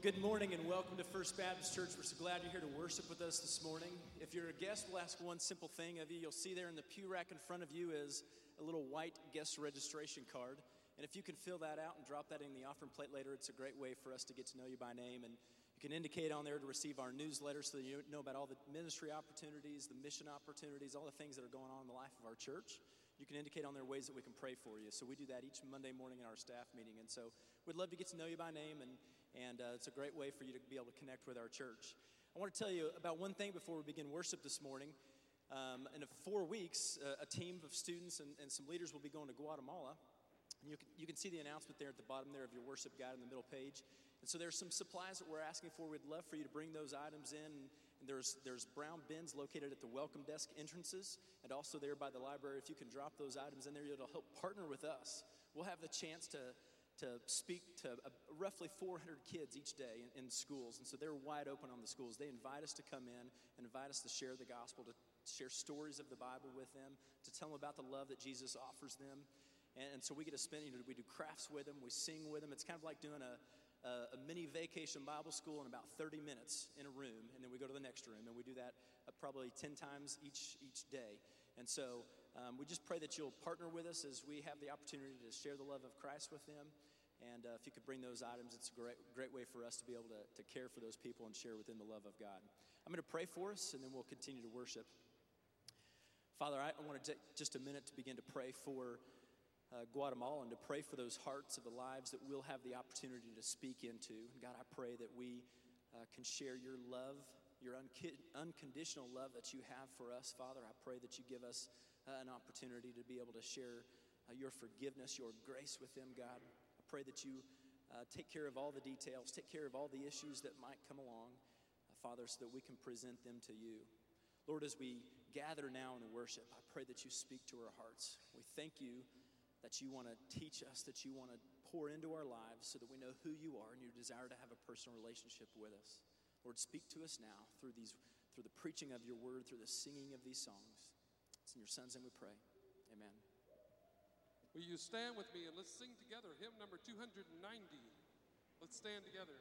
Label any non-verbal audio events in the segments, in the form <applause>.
good morning and welcome to First Baptist Church. We're so glad you're here to worship with us this morning. If you're a guest, we'll ask one simple thing of you. You'll see there in the pew rack in front of you is a little white guest registration card. And if you can fill that out and drop that in the offering plate later, it's a great way for us to get to know you by name. And you can indicate on there to receive our newsletter so that you know about all the ministry opportunities, the mission opportunities, all the things that are going on in the life of our church. You can indicate on there ways that we can pray for you. So we do that each Monday morning in our staff meeting. And so we'd love to get to know you by name, and, and uh, it's a great way for you to be able to connect with our church. I want to tell you about one thing before we begin worship this morning. Um, in four weeks, uh, a team of students and, and some leaders will be going to Guatemala. And you can, you can see the announcement there at the bottom there of your worship guide in the middle page. And so there's some supplies that we're asking for. We'd love for you to bring those items in. And there's, there's brown bins located at the welcome desk entrances and also there by the library. If you can drop those items in there, it'll help partner with us. We'll have the chance to, to speak to uh, roughly 400 kids each day in, in schools. And so they're wide open on the schools. They invite us to come in and invite us to share the gospel, to share stories of the Bible with them, to tell them about the love that Jesus offers them. And, and so we get to spend, you know, we do crafts with them, we sing with them. It's kind of like doing a, a, a, mini vacation Bible school in about 30 minutes in a room, and then we go to the next room, and we do that uh, probably 10 times each, each day. And so um, we just pray that you'll partner with us as we have the opportunity to share the love of Christ with them. And uh, if you could bring those items, it's a great, great way for us to be able to, to care for those people and share within the love of God. I'm going to pray for us, and then we'll continue to worship. Father, I, I want to take just a minute to begin to pray for uh, Guatemala and to pray for those hearts of the lives that we'll have the opportunity to speak into. And God, I pray that we uh, can share your love, your un- unconditional love that you have for us, Father. I pray that you give us uh, an opportunity to be able to share uh, your forgiveness, your grace with them, God. Pray that you uh, take care of all the details, take care of all the issues that might come along, uh, Father, so that we can present them to you. Lord, as we gather now in worship, I pray that you speak to our hearts. We thank you that you want to teach us, that you want to pour into our lives so that we know who you are and your desire to have a personal relationship with us. Lord, speak to us now through these through the preaching of your word, through the singing of these songs. It's in your son's name we pray. Will you stand with me and let's sing together hymn number 290. Let's stand together.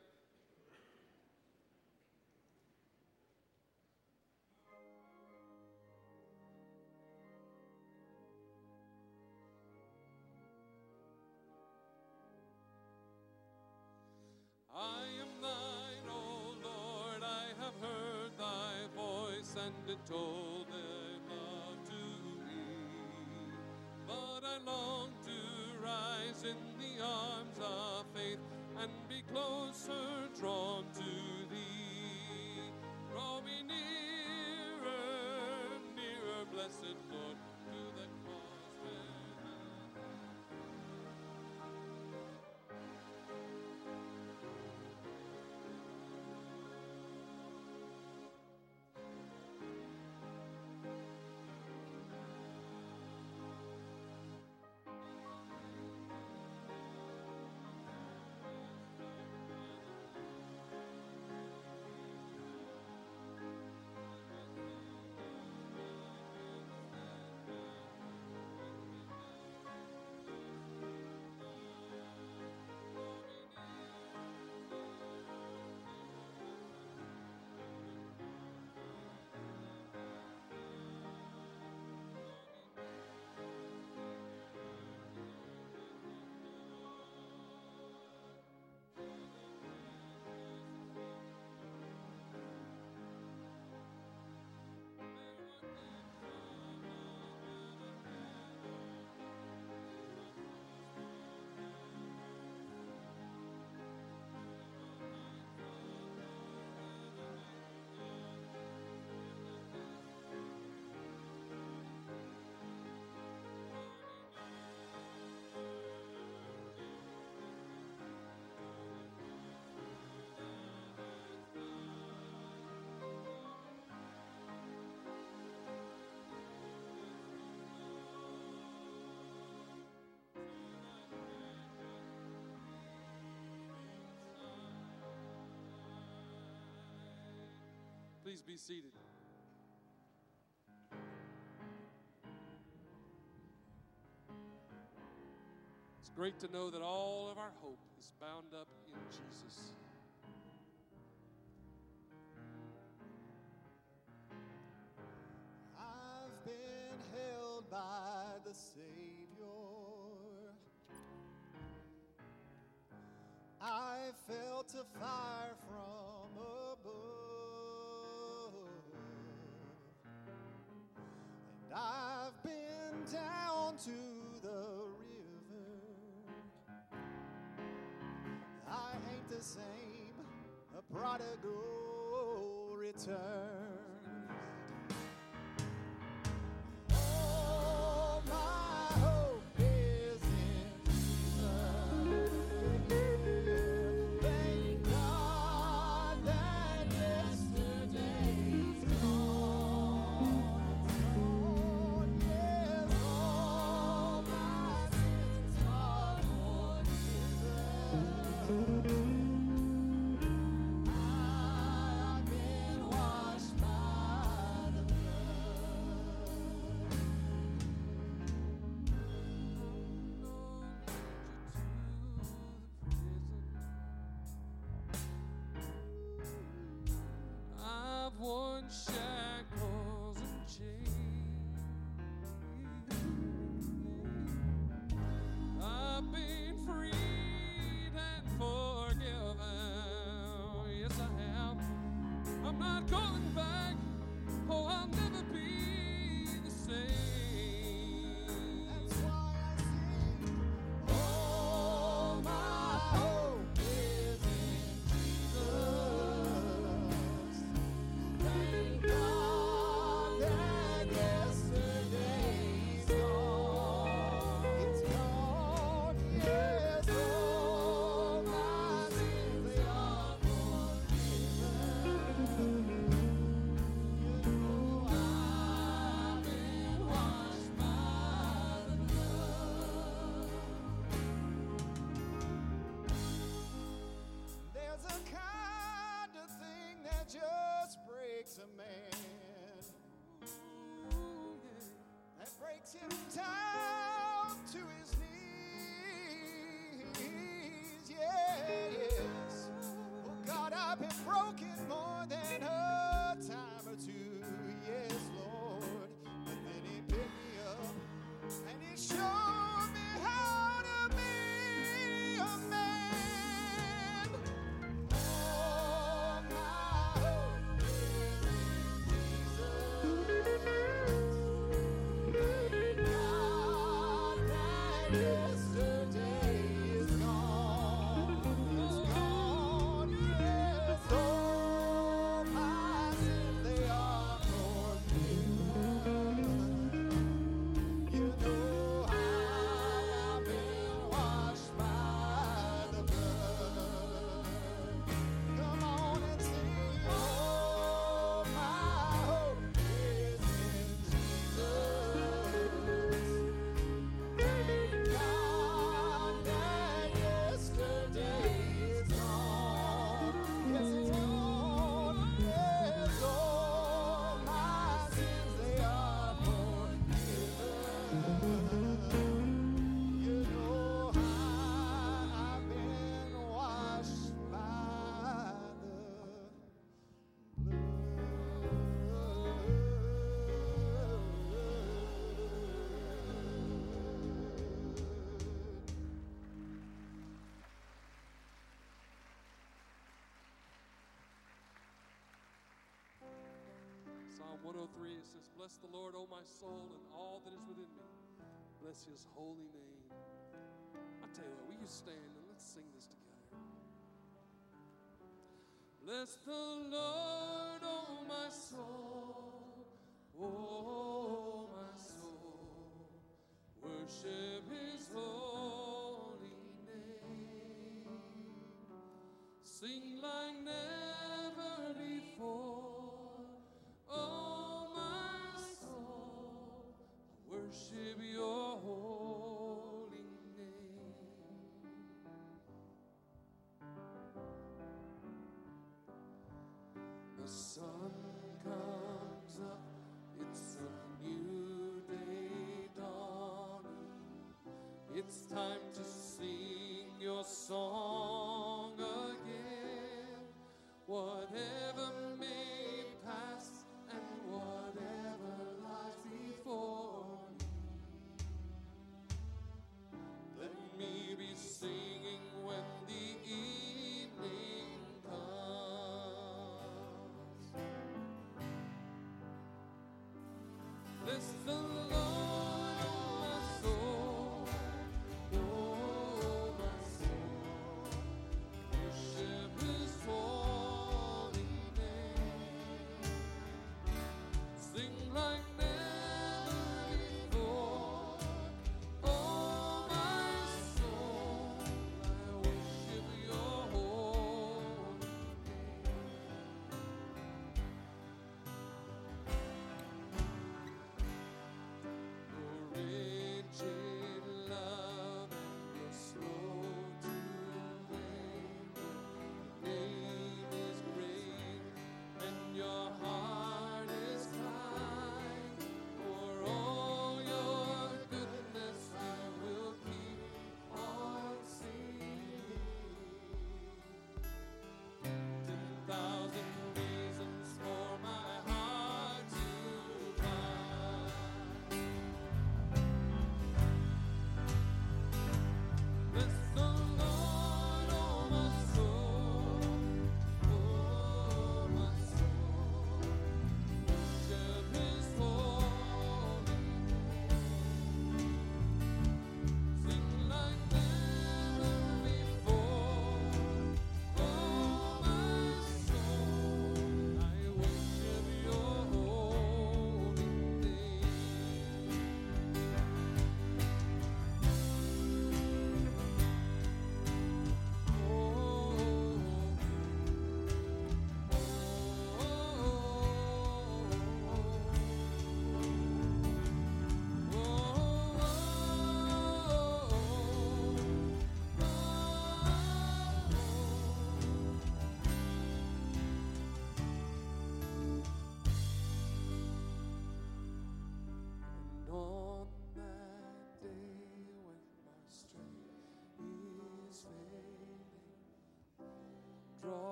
Rise in the arms of faith and be closer drawn to thee. Draw me nearer, nearer, blessed Please be seated. It's great to know that all of our hope is bound up in Jesus. I've been held by the Savior. I felt a fire from I've been down to the river. I ain't the same, a prodigal return. Psalm 103, it says, Bless the Lord, O my soul, and all that is within me. Bless his holy name. I tell you what, will you stand and let's sing this together. Bless the Lord, O my soul, O my soul, worship his holy name. Sing like never before. this the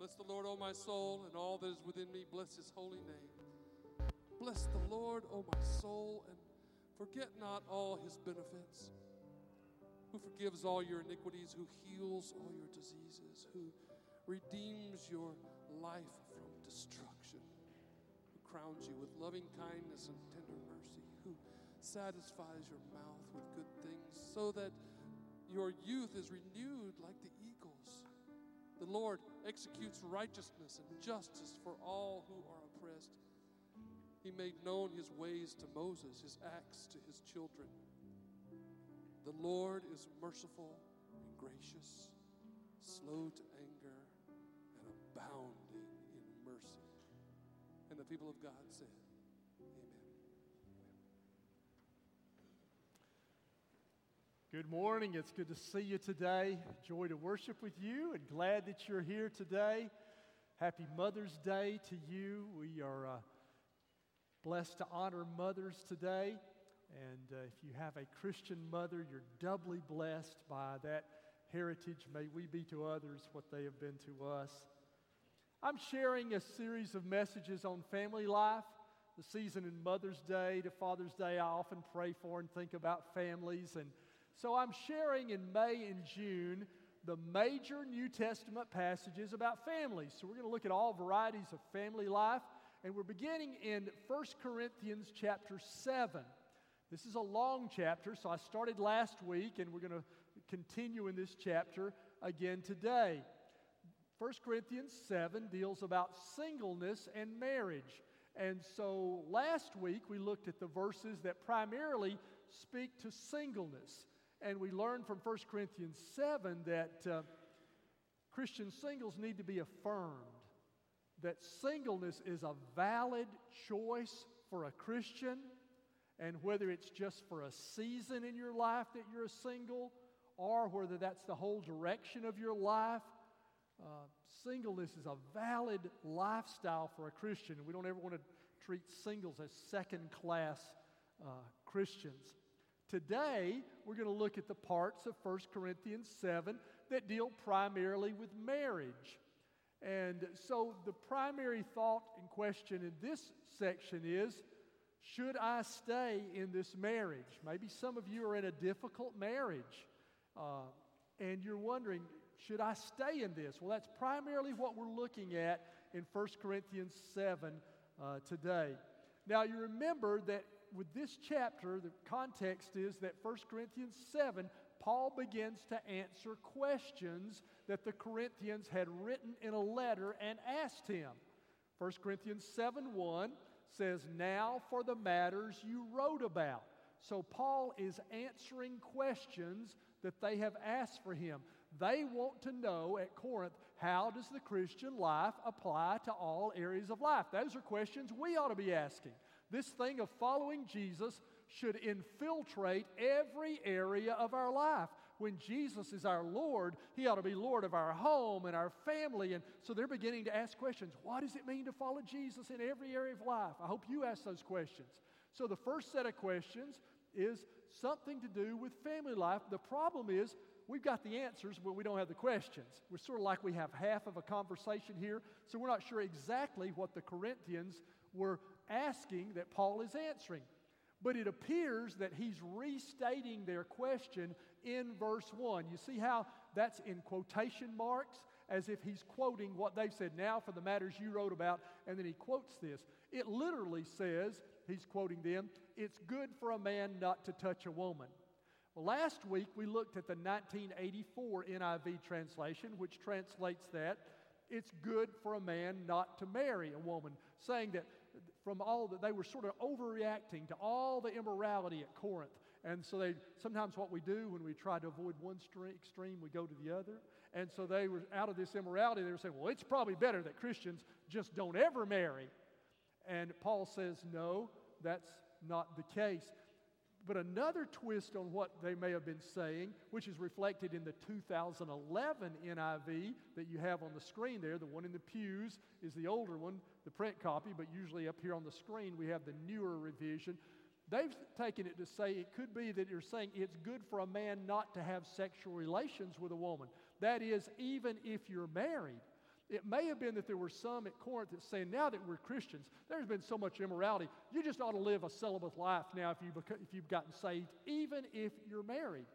Bless the Lord, O my soul, and all that is within me. Bless his holy name. Bless the Lord, O my soul, and forget not all his benefits. Who forgives all your iniquities, who heals all your diseases, who redeems your life from destruction, who crowns you with loving kindness and tender mercy, who satisfies your mouth with good things, so that your youth is renewed like the. The Lord executes righteousness and justice for all who are oppressed. He made known his ways to Moses, his acts to his children. The Lord is merciful and gracious, slow to anger, and abounding in mercy. And the people of God said, Good morning. It's good to see you today. Joy to worship with you and glad that you're here today. Happy Mother's Day to you. We are uh, blessed to honor mothers today. And uh, if you have a Christian mother, you're doubly blessed by that heritage. May we be to others what they have been to us. I'm sharing a series of messages on family life. The season in Mother's Day to Father's Day, I often pray for and think about families. And so I'm sharing in May and June the major New Testament passages about families. So we're going to look at all varieties of family life. And we're beginning in 1 Corinthians chapter 7. This is a long chapter, so I started last week, and we're going to continue in this chapter again today. 1 Corinthians 7 deals about singleness and marriage. And so last week we looked at the verses that primarily speak to singleness. And we learn from 1 Corinthians 7 that uh, Christian singles need to be affirmed, that singleness is a valid choice for a Christian. And whether it's just for a season in your life that you're a single, or whether that's the whole direction of your life, uh, singleness is a valid lifestyle for a Christian. We don't ever want to treat singles as second class uh, Christians. Today, we're going to look at the parts of 1 Corinthians 7 that deal primarily with marriage. And so, the primary thought and question in this section is should I stay in this marriage? Maybe some of you are in a difficult marriage uh, and you're wondering, should I stay in this? Well, that's primarily what we're looking at in 1 Corinthians 7 uh, today. Now, you remember that with this chapter, the context is that 1 Corinthians 7, Paul begins to answer questions that the Corinthians had written in a letter and asked him. 1 Corinthians 7 1 says, Now for the matters you wrote about. So Paul is answering questions that they have asked for him. They want to know at Corinth how does the Christian life apply to all areas of life? Those are questions we ought to be asking. This thing of following Jesus should infiltrate every area of our life. When Jesus is our Lord, He ought to be Lord of our home and our family. And so they're beginning to ask questions. What does it mean to follow Jesus in every area of life? I hope you ask those questions. So the first set of questions is something to do with family life. The problem is we've got the answers, but we don't have the questions. We're sort of like we have half of a conversation here, so we're not sure exactly what the Corinthians were asking that Paul is answering. But it appears that he's restating their question in verse 1. You see how that's in quotation marks, as if he's quoting what they've said now for the matters you wrote about, and then he quotes this. It literally says, he's quoting them, it's good for a man not to touch a woman. Well, last week we looked at the 1984 NIV translation, which translates that it's good for a man not to marry a woman, saying that from all that they were sort of overreacting to all the immorality at Corinth. And so they sometimes what we do when we try to avoid one extreme, we go to the other. And so they were out of this immorality. They were saying, well, it's probably better that Christians just don't ever marry. And Paul says, no, that's not the case. But another twist on what they may have been saying, which is reflected in the 2011 NIV that you have on the screen there, the one in the pews is the older one, the print copy, but usually up here on the screen we have the newer revision. They've taken it to say it could be that you're saying it's good for a man not to have sexual relations with a woman. That is, even if you're married. It may have been that there were some at Corinth that saying, now that we're Christians, there's been so much immorality, you just ought to live a celibate life now if, you if you've gotten saved, even if you're married.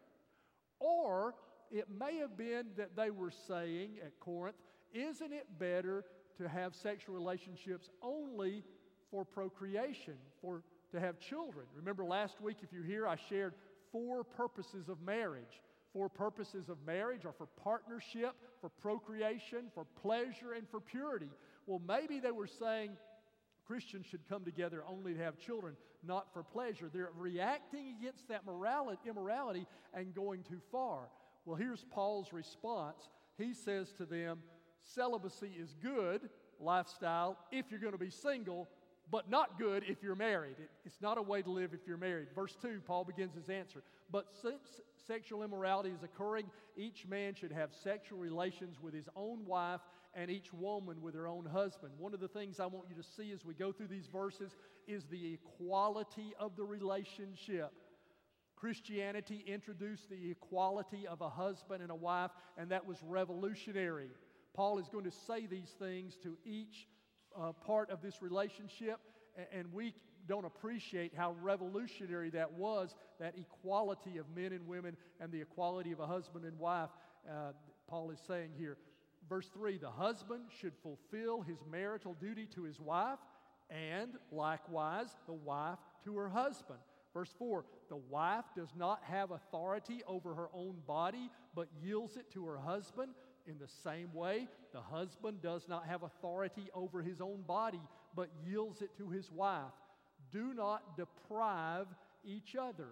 Or it may have been that they were saying at Corinth, isn't it better to have sexual relationships only for procreation, for to have children? Remember last week, if you're here, I shared four purposes of marriage for purposes of marriage or for partnership, for procreation, for pleasure, and for purity. Well, maybe they were saying Christians should come together only to have children, not for pleasure. They're reacting against that morality, immorality and going too far. Well, here's Paul's response. He says to them, Celibacy is good lifestyle if you're going to be single, but not good if you're married. It, it's not a way to live if you're married. Verse 2, Paul begins his answer. But since sexual immorality is occurring, each man should have sexual relations with his own wife and each woman with her own husband. One of the things I want you to see as we go through these verses is the equality of the relationship. Christianity introduced the equality of a husband and a wife, and that was revolutionary. Paul is going to say these things to each uh, part of this relationship, and we don't appreciate how revolutionary that was that equality of men and women and the equality of a husband and wife. Uh, Paul is saying here. Verse 3 the husband should fulfill his marital duty to his wife, and likewise the wife to her husband. Verse 4 the wife does not have authority over her own body, but yields it to her husband. In the same way, the husband does not have authority over his own body, but yields it to his wife. Do not deprive each other.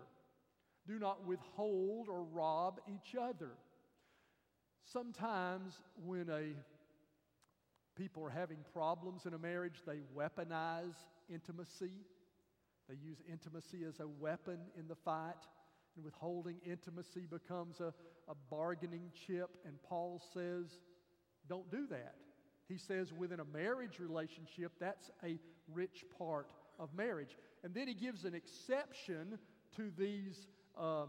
Do not withhold or rob each other. Sometimes when a people are having problems in a marriage, they weaponize intimacy. They use intimacy as a weapon in the fight. And withholding intimacy becomes a, a bargaining chip. And Paul says, don't do that. He says, within a marriage relationship, that's a rich part of marriage. And then he gives an exception to these uh,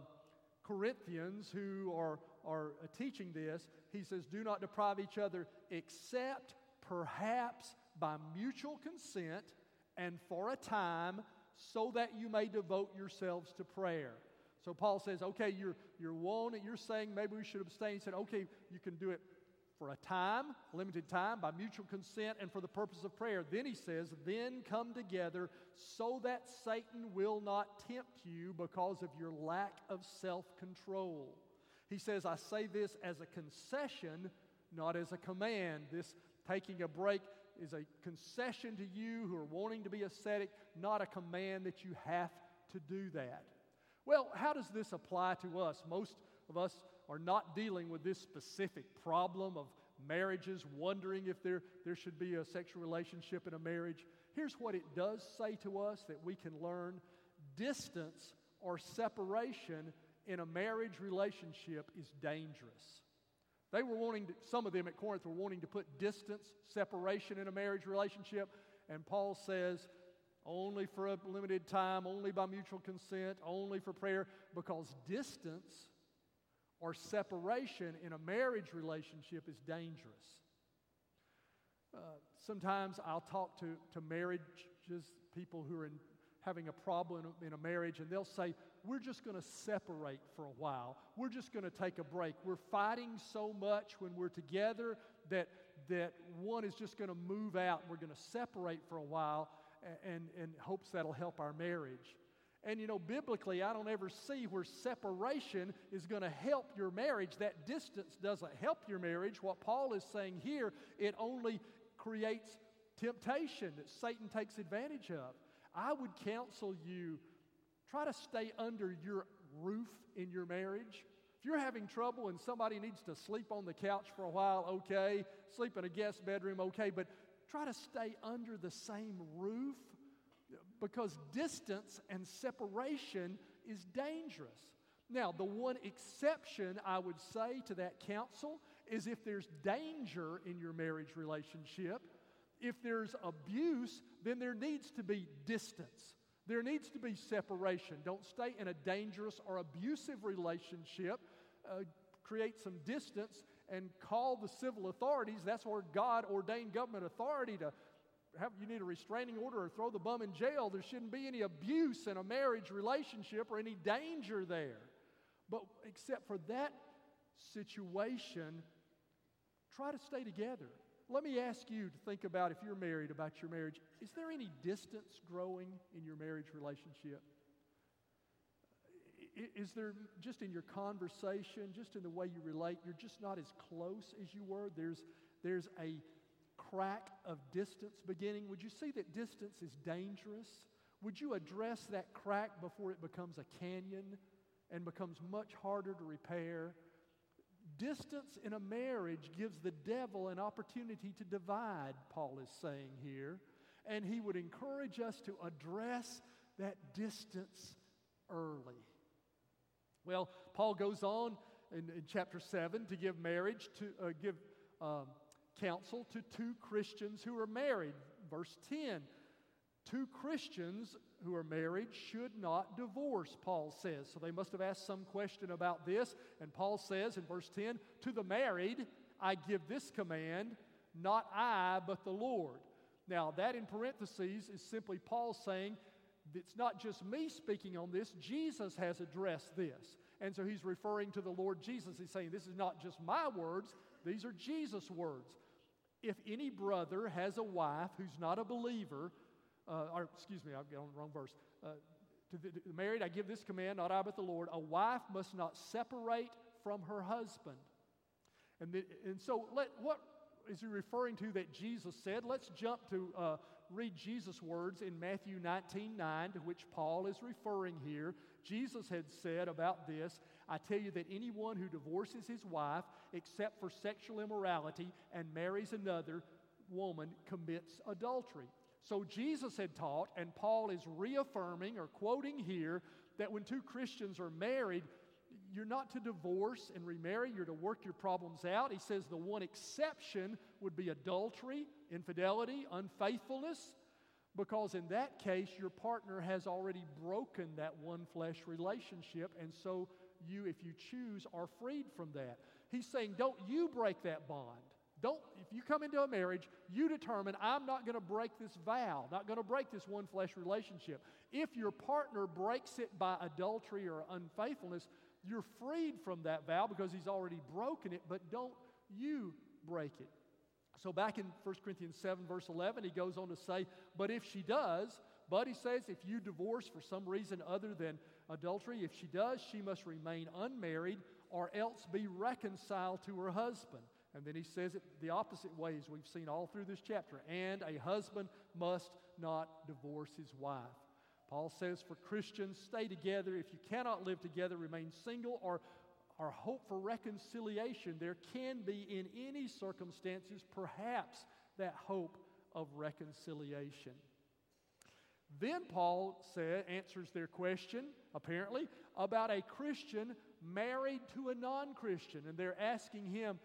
Corinthians who are, are uh, teaching this. He says, Do not deprive each other except perhaps by mutual consent and for a time so that you may devote yourselves to prayer. So Paul says, okay, you're, you're one, you're saying maybe we should abstain. He said, okay, you can do it for a time, limited time, by mutual consent and for the purpose of prayer. Then he says, Then come together so that Satan will not tempt you because of your lack of self control. He says, I say this as a concession, not as a command. This taking a break is a concession to you who are wanting to be ascetic, not a command that you have to do that. Well, how does this apply to us? Most of us are not dealing with this specific problem of marriages, wondering if there, there should be a sexual relationship in a marriage, here's what it does say to us that we can learn. Distance or separation in a marriage relationship is dangerous. They were wanting to, some of them at Corinth were wanting to put distance, separation in a marriage relationship, and Paul says, only for a limited time, only by mutual consent, only for prayer, because distance or separation in a marriage relationship is dangerous. Uh, sometimes I'll talk to, to marriages, people who are in, having a problem in a marriage, and they'll say, We're just going to separate for a while. We're just going to take a break. We're fighting so much when we're together that, that one is just going to move out. We're going to separate for a while and, and hopes that'll help our marriage. And you know, biblically, I don't ever see where separation is going to help your marriage. That distance doesn't help your marriage. What Paul is saying here, it only creates temptation that Satan takes advantage of. I would counsel you try to stay under your roof in your marriage. If you're having trouble and somebody needs to sleep on the couch for a while, okay. Sleep in a guest bedroom, okay. But try to stay under the same roof because distance and separation is dangerous. Now, the one exception I would say to that counsel is if there's danger in your marriage relationship, if there's abuse, then there needs to be distance. There needs to be separation. Don't stay in a dangerous or abusive relationship. Uh, create some distance and call the civil authorities. That's where God ordained government authority to have, you need a restraining order or throw the bum in jail. There shouldn't be any abuse in a marriage relationship or any danger there. But except for that situation, try to stay together. Let me ask you to think about if you're married, about your marriage. Is there any distance growing in your marriage relationship? Is there just in your conversation, just in the way you relate, you're just not as close as you were? There's, there's a crack of distance beginning. Would you see that distance is dangerous? Would you address that crack before it becomes a canyon and becomes much harder to repair? Distance in a marriage gives the devil an opportunity to divide, Paul is saying here. And he would encourage us to address that distance early. Well, Paul goes on in, in chapter 7 to give marriage to uh, give um, counsel to two Christians who are married. Verse 10 Two Christians who are married should not divorce, Paul says. So they must have asked some question about this. And Paul says in verse 10 To the married, I give this command, not I, but the Lord. Now, that in parentheses is simply Paul saying, it's not just me speaking on this, Jesus has addressed this. And so he's referring to the Lord Jesus. He's saying, This is not just my words, these are Jesus' words. If any brother has a wife who's not a believer, uh, or excuse me, I've got on the wrong verse. Uh, to the, the married, I give this command, not I, but the Lord. A wife must not separate from her husband. And, the, and so, let, what is he referring to that Jesus said? Let's jump to uh, read Jesus' words in Matthew 19 9, to which Paul is referring here. Jesus had said about this I tell you that anyone who divorces his wife, except for sexual immorality, and marries another woman commits adultery. So Jesus had taught, and Paul is reaffirming or quoting here, that when two Christians are married, you're not to divorce and remarry, you're to work your problems out. He says the one exception would be adultery, infidelity, unfaithfulness, because in that case, your partner has already broken that one flesh relationship, and so you, if you choose, are freed from that. He's saying, don't you break that bond. Don't, if you come into a marriage, you determine, I'm not going to break this vow, not going to break this one flesh relationship. If your partner breaks it by adultery or unfaithfulness, you're freed from that vow because he's already broken it, but don't you break it. So, back in 1 Corinthians 7, verse 11, he goes on to say, But if she does, but he says, if you divorce for some reason other than adultery, if she does, she must remain unmarried or else be reconciled to her husband. And then he says it the opposite way, as we've seen all through this chapter. And a husband must not divorce his wife. Paul says for Christians, stay together. If you cannot live together, remain single or, or hope for reconciliation. There can be, in any circumstances, perhaps that hope of reconciliation. Then Paul said, answers their question, apparently, about a Christian married to a non Christian. And they're asking him,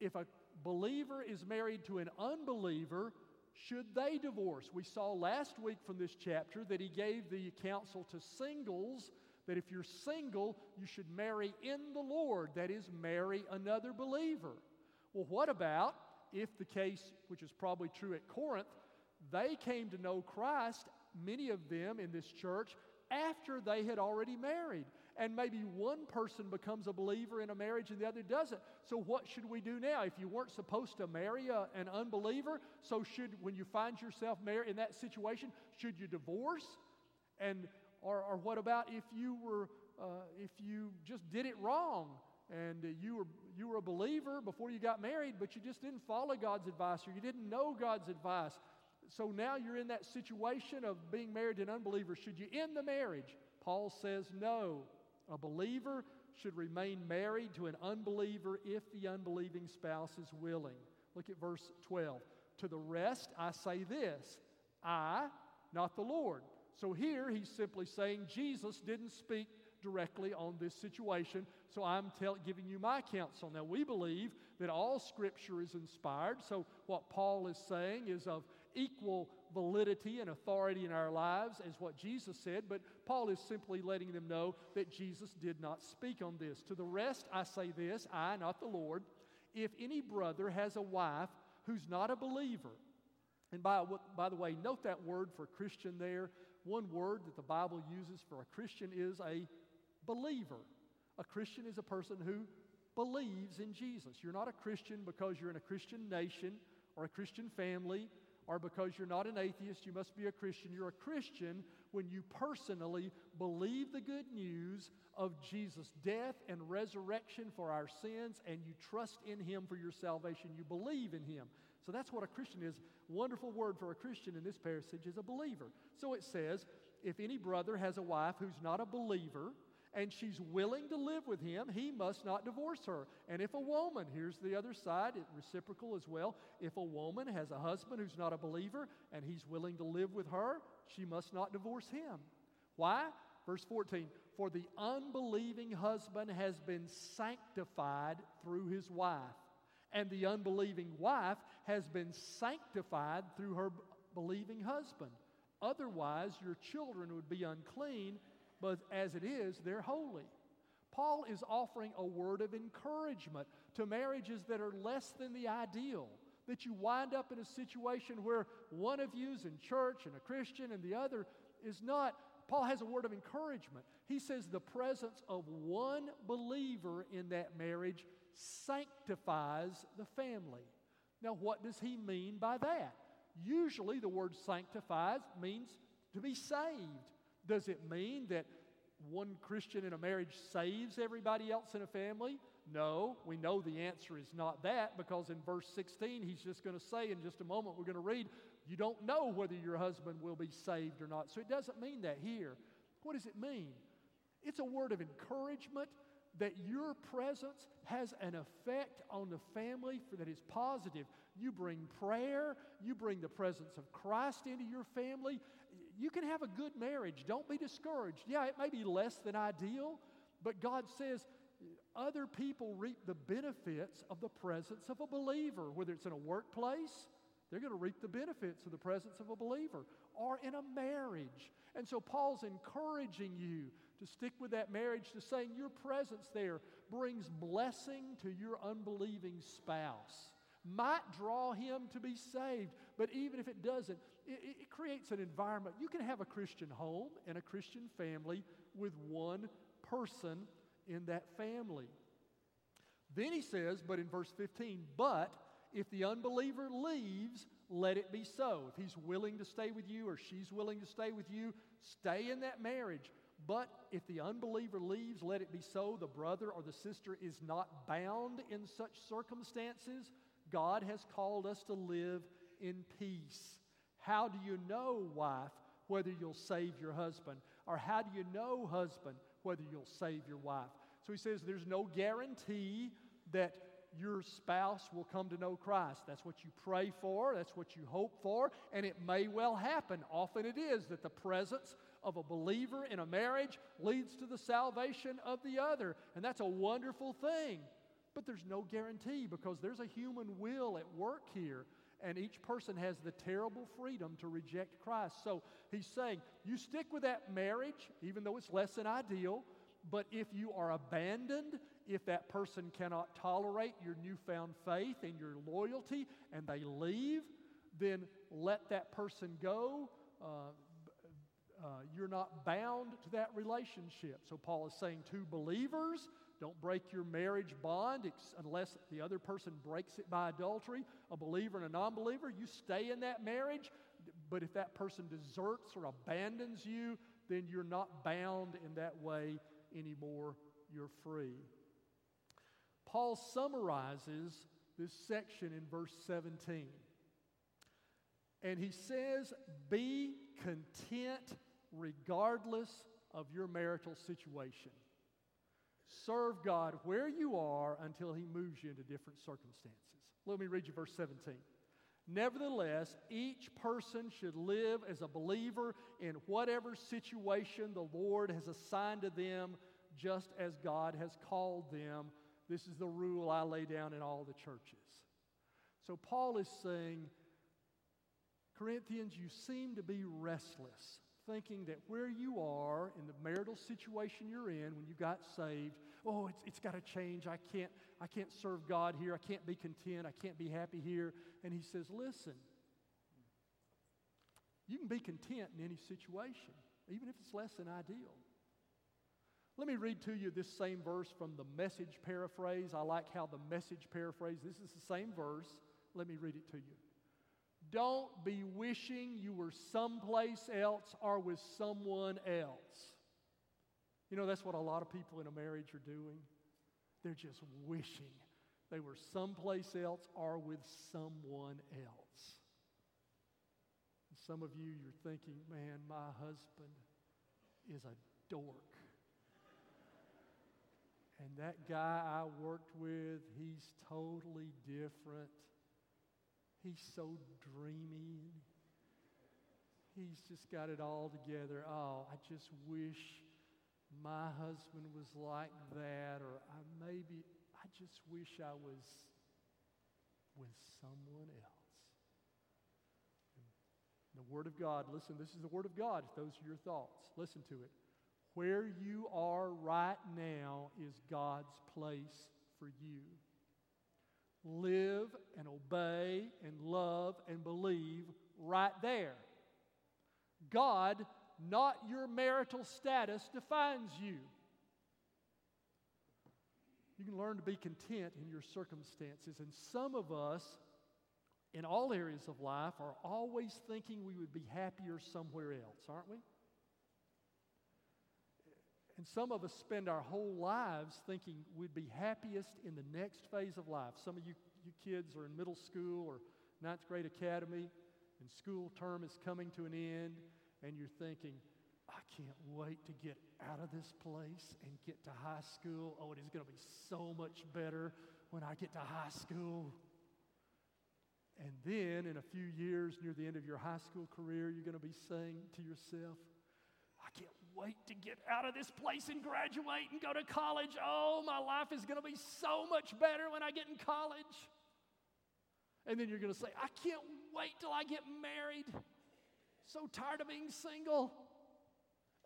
if a believer is married to an unbeliever, should they divorce? We saw last week from this chapter that he gave the counsel to singles that if you're single, you should marry in the Lord, that is, marry another believer. Well, what about if the case, which is probably true at Corinth, they came to know Christ, many of them in this church, after they had already married? and maybe one person becomes a believer in a marriage and the other doesn't. So, what should we do now? If you weren't supposed to marry a, an unbeliever, so should, when you find yourself married in that situation, should you divorce? And, or, or what about if you were, uh, if you just did it wrong and you were, you were a believer before you got married, but you just didn't follow God's advice or you didn't know God's advice? So now you're in that situation of being married to an unbeliever. Should you end the marriage? Paul says no. A believer should remain married to an unbeliever if the unbelieving spouse is willing. Look at verse 12. To the rest, I say this I, not the Lord. So here he's simply saying Jesus didn't speak directly on this situation, so I'm tell, giving you my counsel. Now, we believe that all Scripture is inspired, so what Paul is saying is of equal validity and authority in our lives as what Jesus said, but Paul is simply letting them know that Jesus did not speak on this. To the rest, I say this I, not the Lord, if any brother has a wife who's not a believer, and by, by the way, note that word for Christian there. One word that the Bible uses for a Christian is a believer. A Christian is a person who believes in Jesus. You're not a Christian because you're in a Christian nation or a Christian family or because you're not an atheist, you must be a Christian. You're a Christian when you personally believe the good news of Jesus' death and resurrection for our sins and you trust in Him for your salvation. You believe in Him. So that's what a Christian is. Wonderful word for a Christian in this passage is a believer. So it says, if any brother has a wife who's not a believer, and she's willing to live with him, he must not divorce her. And if a woman, here's the other side, it's reciprocal as well, if a woman has a husband who's not a believer and he's willing to live with her, she must not divorce him. Why? Verse 14 For the unbelieving husband has been sanctified through his wife, and the unbelieving wife has been sanctified through her believing husband. Otherwise, your children would be unclean but as it is, they're holy. Paul is offering a word of encouragement to marriages that are less than the ideal. That you wind up in a situation where one of you is in church and a Christian and the other is not. Paul has a word of encouragement. He says the presence of one believer in that marriage sanctifies the family. Now, what does he mean by that? Usually, the word sanctifies means to be saved. Does it mean that one Christian in a marriage saves everybody else in a family? No, we know the answer is not that because in verse 16, he's just going to say in just a moment, we're going to read, you don't know whether your husband will be saved or not. So it doesn't mean that here. What does it mean? It's a word of encouragement that your presence has an effect on the family that is positive. You bring prayer, you bring the presence of Christ into your family, you can have a good marriage. Don't be discouraged. Yeah, it may be less than ideal, but God says other people reap the benefits of the presence of a believer, whether it's in a workplace, they're going to reap the benefits of the presence of a believer, or in a marriage. And so Paul's encouraging you to stick with that marriage, to saying your presence there brings blessing to your unbelieving spouse might draw him to be saved. But even if it doesn't, it, it, creates an environment. You can have a Christian home and a Christian family with one person in that family. Then he says, but in verse 15, but if the unbeliever leaves, let it be so. If he's willing to stay with you or she's willing to stay with you, stay in that marriage. But if the unbeliever leaves, let it be so. The brother or the sister is not bound in such circumstances God has called us to live in peace. How do you know, wife, whether you'll save your husband? Or how do you know, husband, whether you'll save your wife? So he says there's no guarantee that your spouse will come to know Christ. That's what you pray for, that's what you hope for, and it may well happen. Often it is that the presence of a believer in a marriage leads to the salvation of the other, and that's a wonderful thing. But there's no guarantee because there's a human will at work here. And each person has the terrible freedom to reject Christ. So he's saying, you stick with that marriage, even though it's less than ideal. But if you are abandoned, if that person cannot tolerate your newfound faith and your loyalty and they leave, then let that person go. Uh, uh, you're not bound to that relationship. So Paul is saying to believers, don't break your marriage bond unless the other person breaks it by adultery. A believer and a non believer, you stay in that marriage. But if that person deserts or abandons you, then you're not bound in that way anymore. You're free. Paul summarizes this section in verse 17. And he says, Be content regardless of your marital situation. Serve God where you are until He moves you into different circumstances. Let me read you verse 17. Nevertheless, each person should live as a believer in whatever situation the Lord has assigned to them, just as God has called them. This is the rule I lay down in all the churches. So, Paul is saying, Corinthians, you seem to be restless, thinking that where you are in the marital situation you're in when you got saved, oh, it's, it's got to change. I can't, I can't serve God here. I can't be content. I can't be happy here. And he says, listen, you can be content in any situation, even if it's less than ideal. Let me read to you this same verse from the message paraphrase. I like how the message paraphrase, this is the same verse. Let me read it to you. Don't be wishing you were someplace else or with someone else. You know, that's what a lot of people in a marriage are doing. They're just wishing they were someplace else or with someone else. And some of you, you're thinking, man, my husband is a dork. And that guy I worked with, he's totally different. He's so dreamy. He's just got it all together. Oh, I just wish my husband was like that, or I maybe, I just wish I was with someone else. And the Word of God, listen, this is the Word of God. Those are your thoughts. Listen to it. Where you are right now is God's place for you. Live and obey and love and believe right there. God not your marital status defines you. You can learn to be content in your circumstances. And some of us, in all areas of life, are always thinking we would be happier somewhere else, aren't we? And some of us spend our whole lives thinking we'd be happiest in the next phase of life. Some of you, you kids are in middle school or ninth grade academy, and school term is coming to an end and you're thinking, I can't wait to get out of this place and get to high school. Oh, it is going to be so much better when I get to high school. And then in a few years, near the end of your high school career, you're going to be saying to yourself, I can't wait to get out of this place and graduate and go to college. Oh, my life is going to be so much better when I get in college. And then you're going to say, I can't wait till I get married so tired of being single.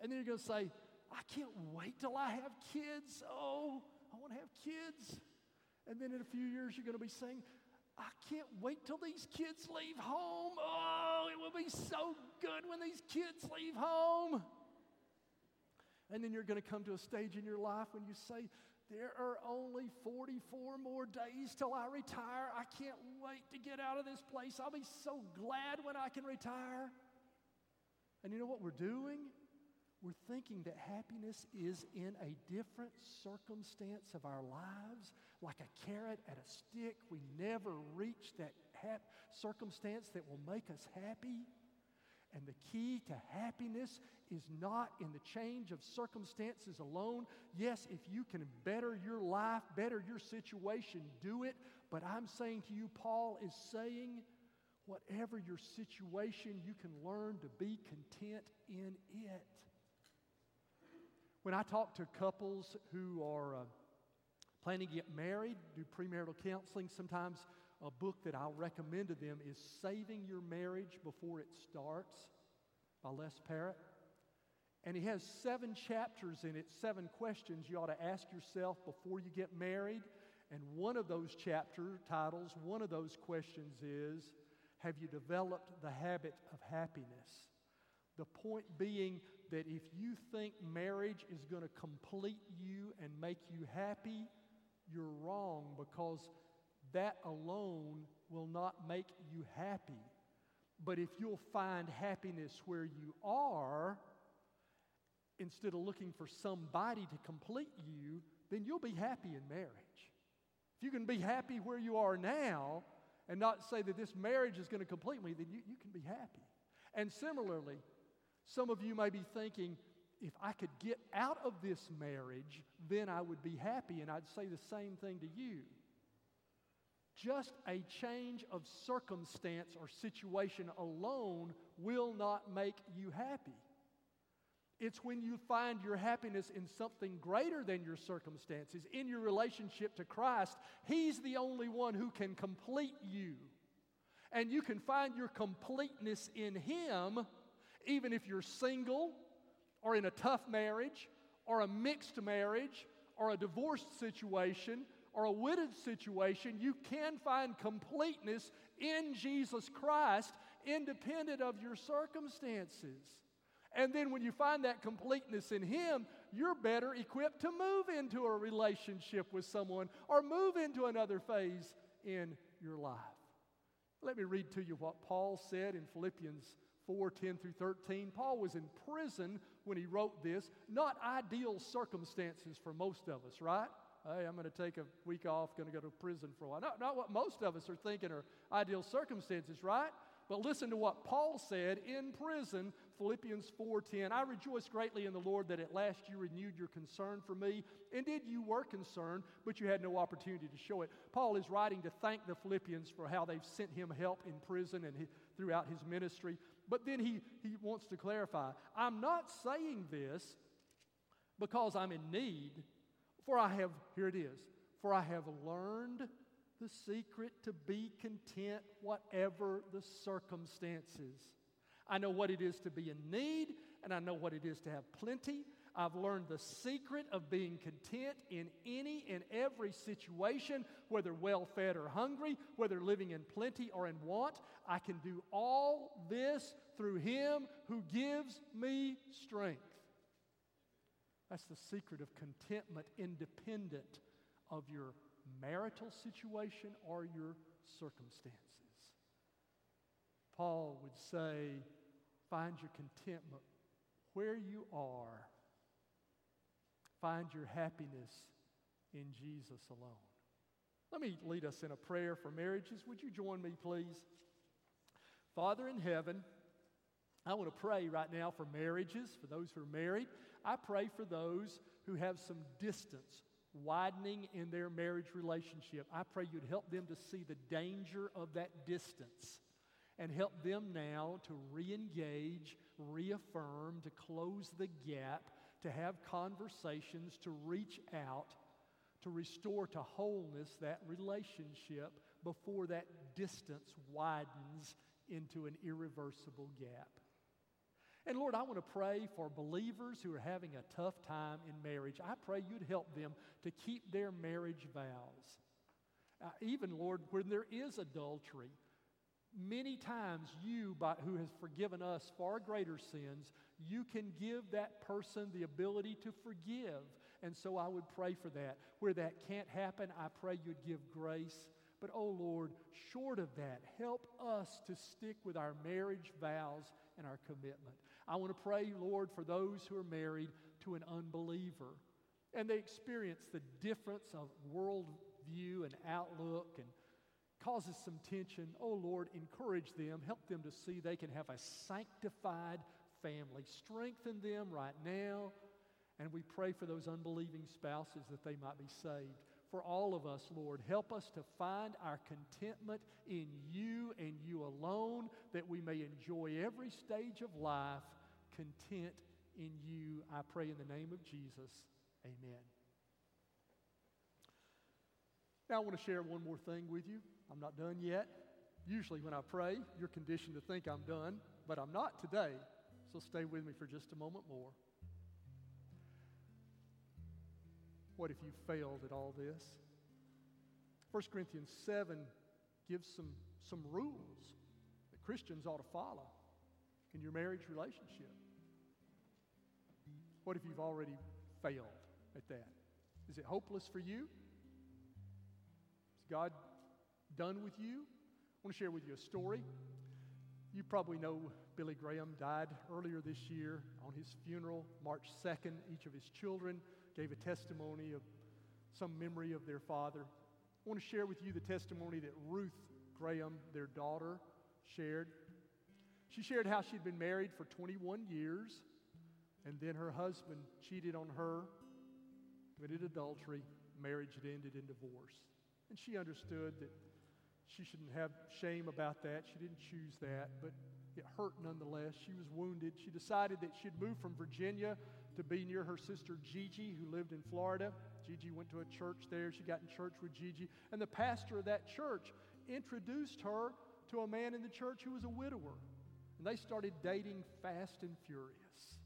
And then you're going to say, I can't wait till I have kids. Oh, I want to have kids. And then in a few years, you're going to be saying, I can't wait till these kids leave home. Oh, it will be so good when these kids leave home. And then you're going to come to a stage in your life when you say, There are only 44 more days till I retire. I can't wait to get out of this place. I'll be so glad when I can retire. And you know what we're doing? We're thinking that happiness is in a different circumstance of our lives, like a carrot at a stick. We never reach that hap- circumstance that will make us happy. And the key to happiness is not in the change of circumstances alone. Yes, if you can better your life, better your situation, do it. But I'm saying to you, Paul is saying, whatever your situation, you can learn to be content in it. When I talk to couples who are uh, planning to get married, do premarital counseling, sometimes a book that I'll recommend to them is Saving Your Marriage Before It Starts by Les Parrott. And he has seven chapters in it, seven questions you ought to ask yourself before you get married. And one of those chapter titles, one of those questions is have you developed the habit of happiness? The point being that if you think marriage is going to complete you and make you happy, you're wrong because that alone will not make you happy. But if you'll find happiness where you are, instead of looking for somebody to complete you, then you'll be happy in marriage. If you can be happy where you are now, and not say that this marriage is going to complete me, then you, you can be happy. And similarly, some of you may be thinking, if I could get out of this marriage, then I would be happy. And I'd say the same thing to you. Just a change of circumstance or situation alone will not make you happy. It's when you find your happiness in something greater than your circumstances, in your relationship to Christ. He's the only one who can complete you. And you can find your completeness in Him, even if you're single, or in a tough marriage, or a mixed marriage, or a divorced situation, or a widowed situation. You can find completeness in Jesus Christ, independent of your circumstances. And then when you find that completeness in Him, you're better equipped to move into a relationship with someone or move into another phase in your life. Let me read to you what Paul said in Philippians 4 10 through 13. Paul was in prison when he wrote this. Not ideal circumstances for most of us, right? Hey, I'm going to take a week off, going to go to prison for a while. Not, not what most of us are thinking are ideal circumstances, right? But listen to what Paul said in prison, Philippians 4:10. I rejoice greatly in the Lord that at last you renewed your concern for me. Indeed, you were concerned, but you had no opportunity to show it. Paul is writing to thank the Philippians for how they've sent him help in prison and throughout his ministry. But then he, he wants to clarify I'm not saying this because I'm in need, for I have, here it is, for I have learned the secret to be content, whatever the circumstances. I know what it is to be in need, and I know what it is to have plenty. I've learned the secret of being content in any and every situation, whether well fed or hungry, whether living in plenty or in want. I can do all this through Him who gives me strength. That's the secret of contentment, independent of your marital situation or your circumstances. Paul would say, find your contentment where you are. Find your happiness in Jesus alone. Let me lead us in a prayer for marriages. Would you join me, please? Father in heaven, I want to pray right now for marriages, for those who are married. I pray for those who have some distance widening in their marriage relationship. I pray you'd help them to see the danger of that distance and help them now to re engage, reaffirm, to close the gap, to have conversations, to reach out, to restore to wholeness that relationship before that distance widens into an irreversible gap. And Lord, I want to pray for believers who are having a tough time in marriage. I pray you'd help them to keep their marriage vows. Uh, even, Lord, when there is adultery, many times you, by, who has forgiven us far greater sins, you can give that person the ability to forgive. And so I would pray for that. Where that can't happen, I pray you'd give grace. But, oh Lord, short of that, help us to stick with our marriage vows and our commitment. I want to pray, Lord, for those who are married to an unbeliever and they experience the difference of worldview and outlook and causes some tension. Oh Lord, encourage them, help them to see they can have a sanctified family. Strengthen them right now. And we pray for those unbelieving spouses that they might be saved. For all of us, Lord, help us to find our contentment in you and you alone, that we may enjoy every stage of life content in you. I pray in the name of Jesus. Amen. Now, I want to share one more thing with you. I'm not done yet. Usually, when I pray, you're conditioned to think I'm done, but I'm not today. So stay with me for just a moment more. What if you failed at all this? 1 Corinthians 7 gives some, some rules that Christians ought to follow in your marriage relationship. What if you've already failed at that? Is it hopeless for you? Is God done with you? I want to share with you a story. You probably know Billy Graham died earlier this year. On his funeral, March 2nd, each of his children gave a testimony of some memory of their father. I want to share with you the testimony that Ruth Graham, their daughter, shared. She shared how she'd been married for 21 years And then her husband cheated on her, committed adultery, marriage had ended in divorce. And she understood that she shouldn't have shame about that. She didn't choose that, but it hurt nonetheless. She was wounded. She decided that she'd move from Virginia to be near her sister Gigi, who lived in Florida. Gigi went to a church there. She got in church with Gigi. And the pastor of that church introduced her to a man in the church who was a widower. And they started dating fast and furious.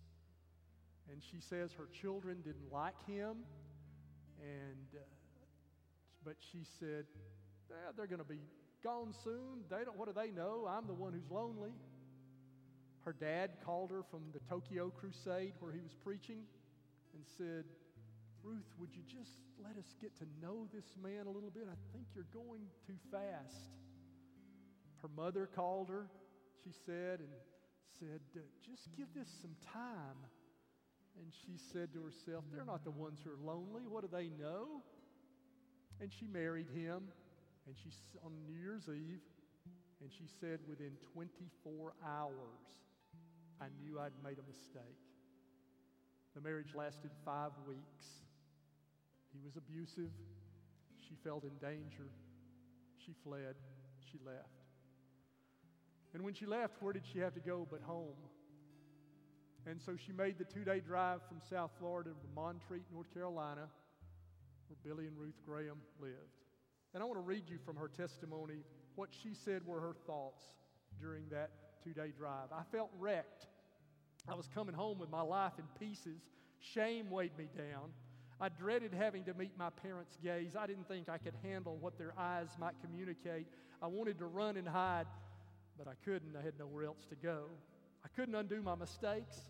And she says her children didn't like him. And, uh, but she said, yeah, they're going to be gone soon. They don't, what do they know? I'm the one who's lonely. Her dad called her from the Tokyo Crusade where he was preaching and said, Ruth, would you just let us get to know this man a little bit? I think you're going too fast. Her mother called her, she said, and said, Just give this some time. And she said to herself, They're not the ones who are lonely. What do they know? And she married him, and she on New Year's Eve, and she said, Within 24 hours, I knew I'd made a mistake. The marriage lasted five weeks. He was abusive. She felt in danger. She fled. She left. And when she left, where did she have to go but home? And so she made the two day drive from South Florida to Montreat, North Carolina, where Billy and Ruth Graham lived. And I want to read you from her testimony what she said were her thoughts during that two day drive. I felt wrecked. I was coming home with my life in pieces. Shame weighed me down. I dreaded having to meet my parents' gaze. I didn't think I could handle what their eyes might communicate. I wanted to run and hide, but I couldn't. I had nowhere else to go. I couldn't undo my mistakes.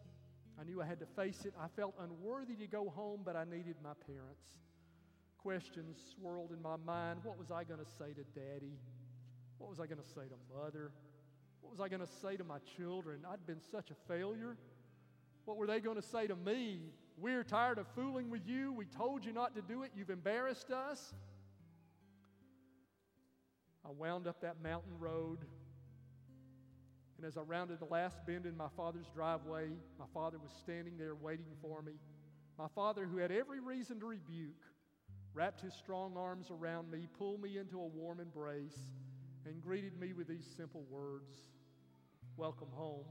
I knew I had to face it. I felt unworthy to go home, but I needed my parents. Questions swirled in my mind. What was I going to say to daddy? What was I going to say to mother? What was I going to say to my children? I'd been such a failure. What were they going to say to me? We're tired of fooling with you. We told you not to do it. You've embarrassed us. I wound up that mountain road. And as I rounded the last bend in my father's driveway, my father was standing there waiting for me. My father, who had every reason to rebuke, wrapped his strong arms around me, pulled me into a warm embrace, and greeted me with these simple words Welcome home.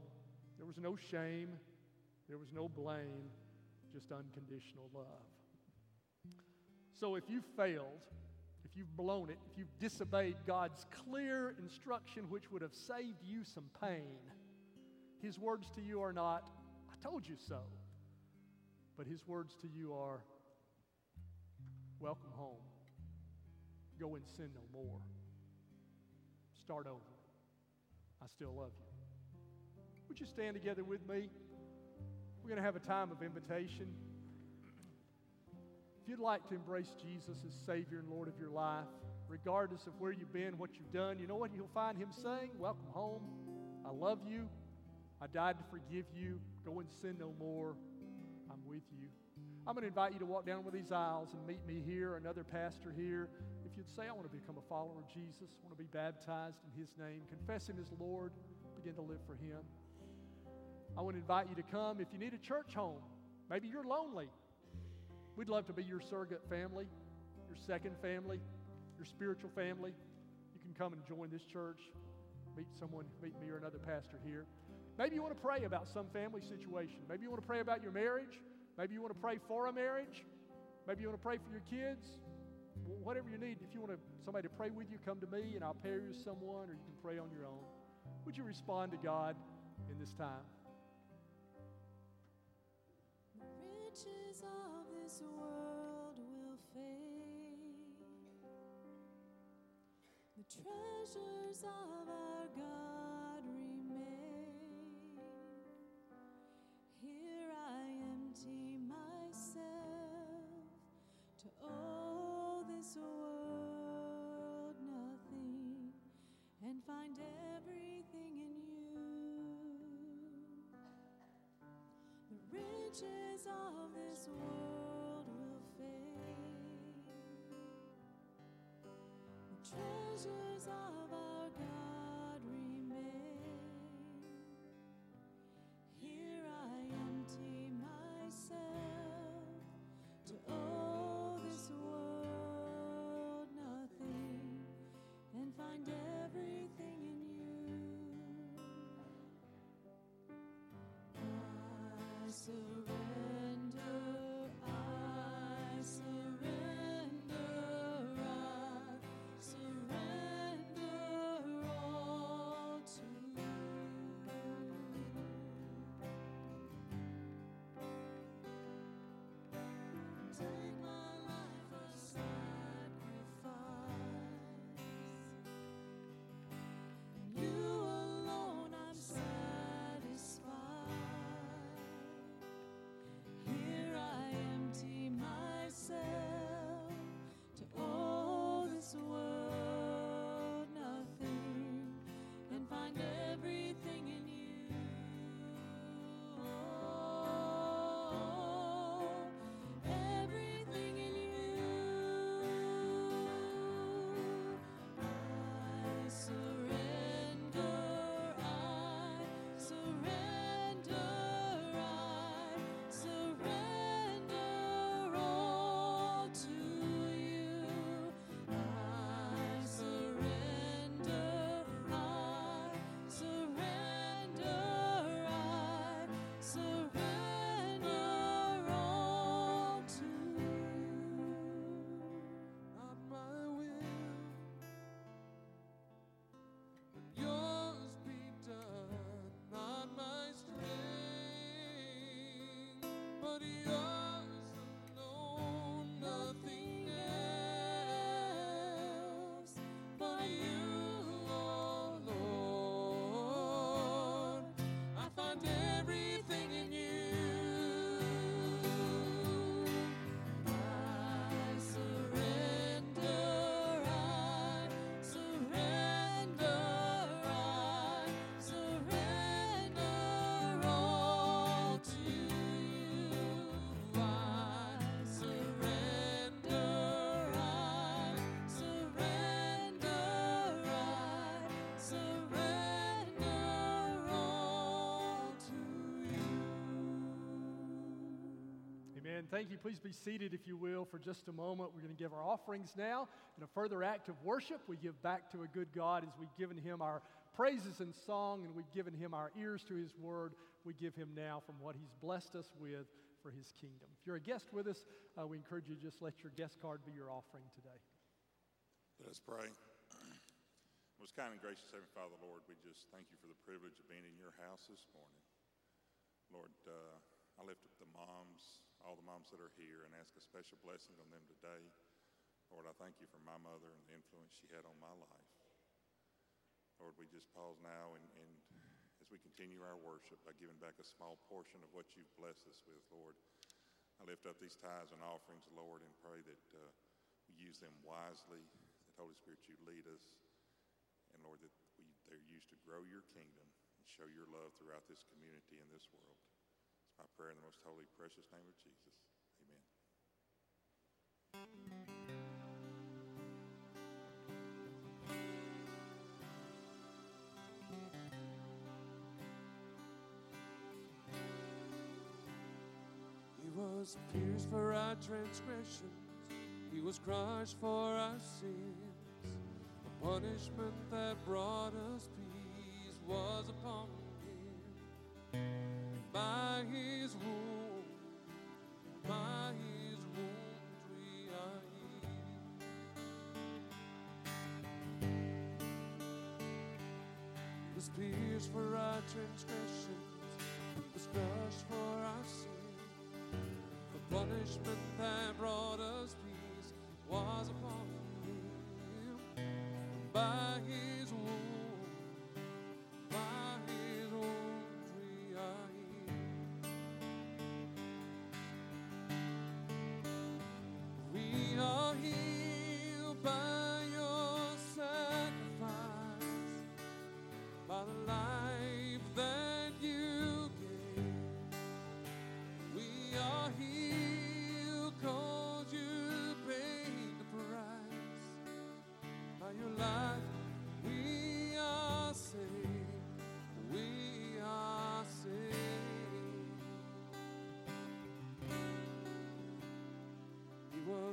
There was no shame, there was no blame, just unconditional love. So if you've failed, you've blown it, if you've disobeyed God's clear instruction, which would have saved you some pain, His words to you are not, I told you so. But His words to you are, welcome home. Go and sin no more. Start over. I still love you. Would you stand together with me? We're going to have a time of invitation. If you'd like to embrace Jesus as Savior and Lord of your life, regardless of where you've been, what you've done, you know what you'll find Him saying? Welcome home. I love you. I died to forgive you. Go and sin no more. I'm with you. I'm going to invite you to walk down one of these aisles and meet me here, another pastor here. If you'd say, I want to become a follower of Jesus, I want to be baptized in His name, confess Him as Lord, begin to live for Him. I want to invite you to come. If you need a church home, maybe you're lonely. We'd love to be your surrogate family, your second family, your spiritual family. You can come and join this church, meet someone, meet me or another pastor here. Maybe you want to pray about some family situation. Maybe you want to pray about your marriage. Maybe you want to pray for a marriage. Maybe you want to pray for your kids. Whatever you need, if you want somebody to pray with you, come to me and I'll pair you with someone, or you can pray on your own. Would you respond to God in this time? Riches of this world will fade. The treasures of our God remain. Here I empty myself to owe this world nothing and find everything in you. The riches Treasures of Thank you. Please be seated, if you will, for just a moment. We're going to give our offerings now. In a further act of worship, we give back to a good God as we've given him our praises and song and we've given him our ears to his word. We give him now from what he's blessed us with for his kingdom. If you're a guest with us, uh, we encourage you to just let your guest card be your offering today. Let us pray. <clears throat> Most kind and gracious Heavenly Father, Lord, we just thank you for the privilege of being in your house this morning. Lord, uh, I lift up the moms, all the moms that are here, and ask a special blessing on them today. Lord, I thank you for my mother and the influence she had on my life. Lord, we just pause now and, and as we continue our worship by giving back a small portion of what you've blessed us with, Lord. I lift up these tithes and offerings, Lord, and pray that uh, we use them wisely, that Holy Spirit, you lead us, and Lord, that we, they're used to grow your kingdom and show your love throughout this community and this world. My prayer in the most holy, precious name of Jesus. Amen. He was pierced for our transgressions, he was crushed for our sins. The punishment that brought us peace was upon him. By his wound, by his wounds we are healed. He was pierced for our transgressions, he was crushed for our sins. The punishment that brought us peace was upon him. By his wound,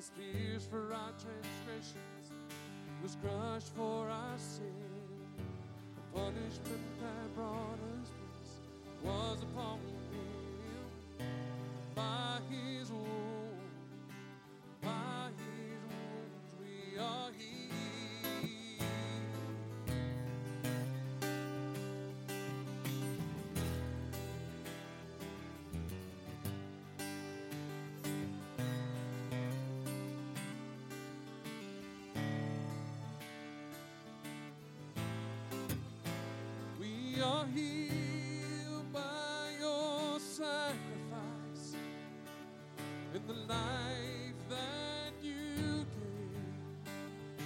was pierced for our transgressions. Was crushed for our sin. The punishment that brought us peace was upon healed by your sacrifice in the life that you gave.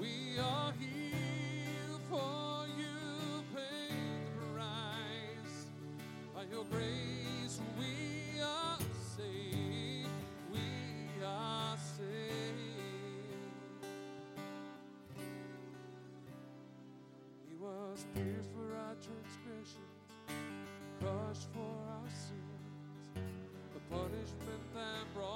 We are healed for you paid the price. By your grace we are saved. We are saved. He was pierced for transgressions, crushed for our sins. The punishment that brought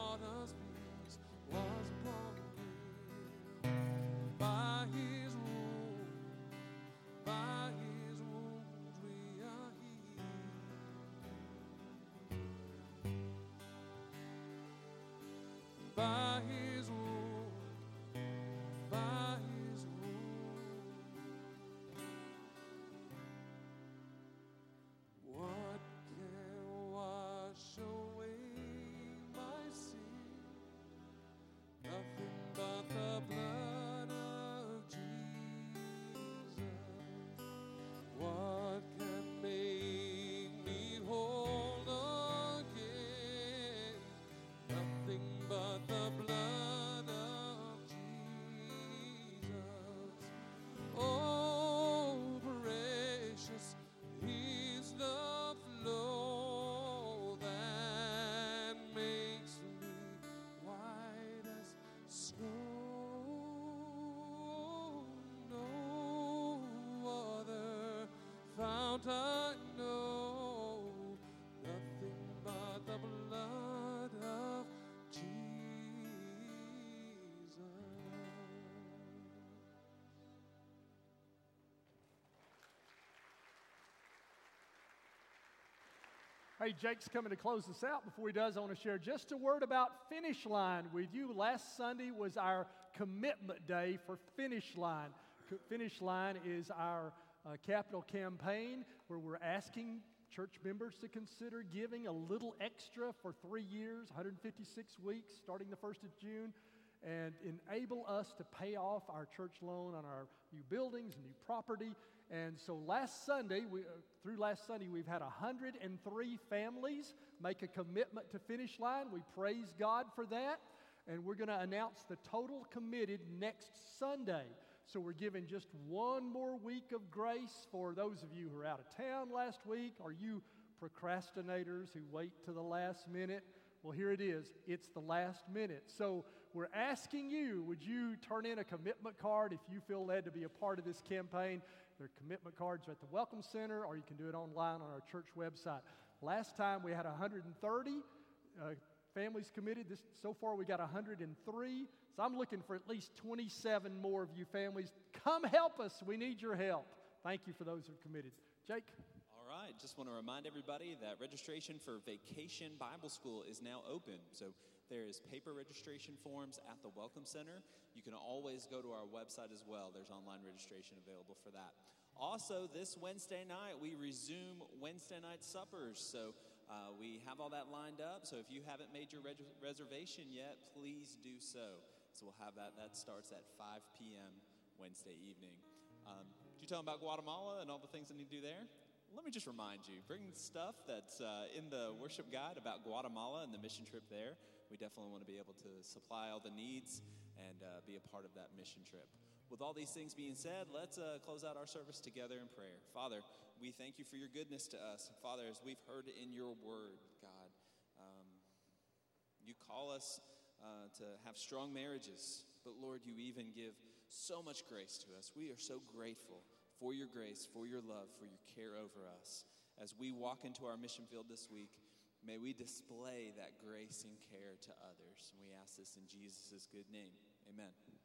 nothing but the blood of Jesus. Hey, Jake's coming to close us out. Before he does, I want to share just a word about Finish Line with you. Last Sunday was our commitment day for Finish Line. Finish Line is our uh, capital campaign where we're asking church members to consider giving a little extra for three years, 156 weeks, starting the 1st of June, and enable us to pay off our church loan on our new buildings, new property. And so last Sunday, we, uh, through last Sunday, we've had 103 families make a commitment to Finish Line. We praise God for that. And we're going to announce the total committed next Sunday. So we're giving just one more week of grace for those of you who are out of town last week, Are you procrastinators who wait to the last minute. Well, here it is. It's the last minute. So we're asking you, would you turn in a commitment card if you feel led to be a part of this campaign? Their commitment cards are at the Welcome Center, or you can do it online on our church website. Last time we had 130 uh, families committed. This, so far we got 103. So I'm looking for at least 27 more of you families. Come help us. We need your help. Thank you for those who've committed. Jake? All right, just want to remind everybody that registration for Vacation Bible School is now open. So there is paper registration forms at the Welcome Center. You can always go to our website as well. There's online registration available for that. Also, this Wednesday night, we resume Wednesday night suppers. So uh, we have all that lined up. So if you haven't made your reservation yet, please do so. So we'll have that. That starts at 5 p.m. Wednesday evening. Um, did you tell them about Guatemala and all the things that need to do there? Let me just remind you bring stuff that's uh, in the worship guide about Guatemala and the mission trip there. We definitely want to be able to supply all the needs and uh, be a part of that mission trip. With all these things being said, let's uh, close out our service together in prayer. Father, we thank you for your goodness to us. Father, as we've heard in your word, God, um, you call us uh, to have strong marriages, but Lord, you even give so much grace to us. We are so grateful for your grace, for your love, for your care over us. As we walk into our mission field this week, may we display that grace and care to others. And we ask this in Jesus' good name. Amen.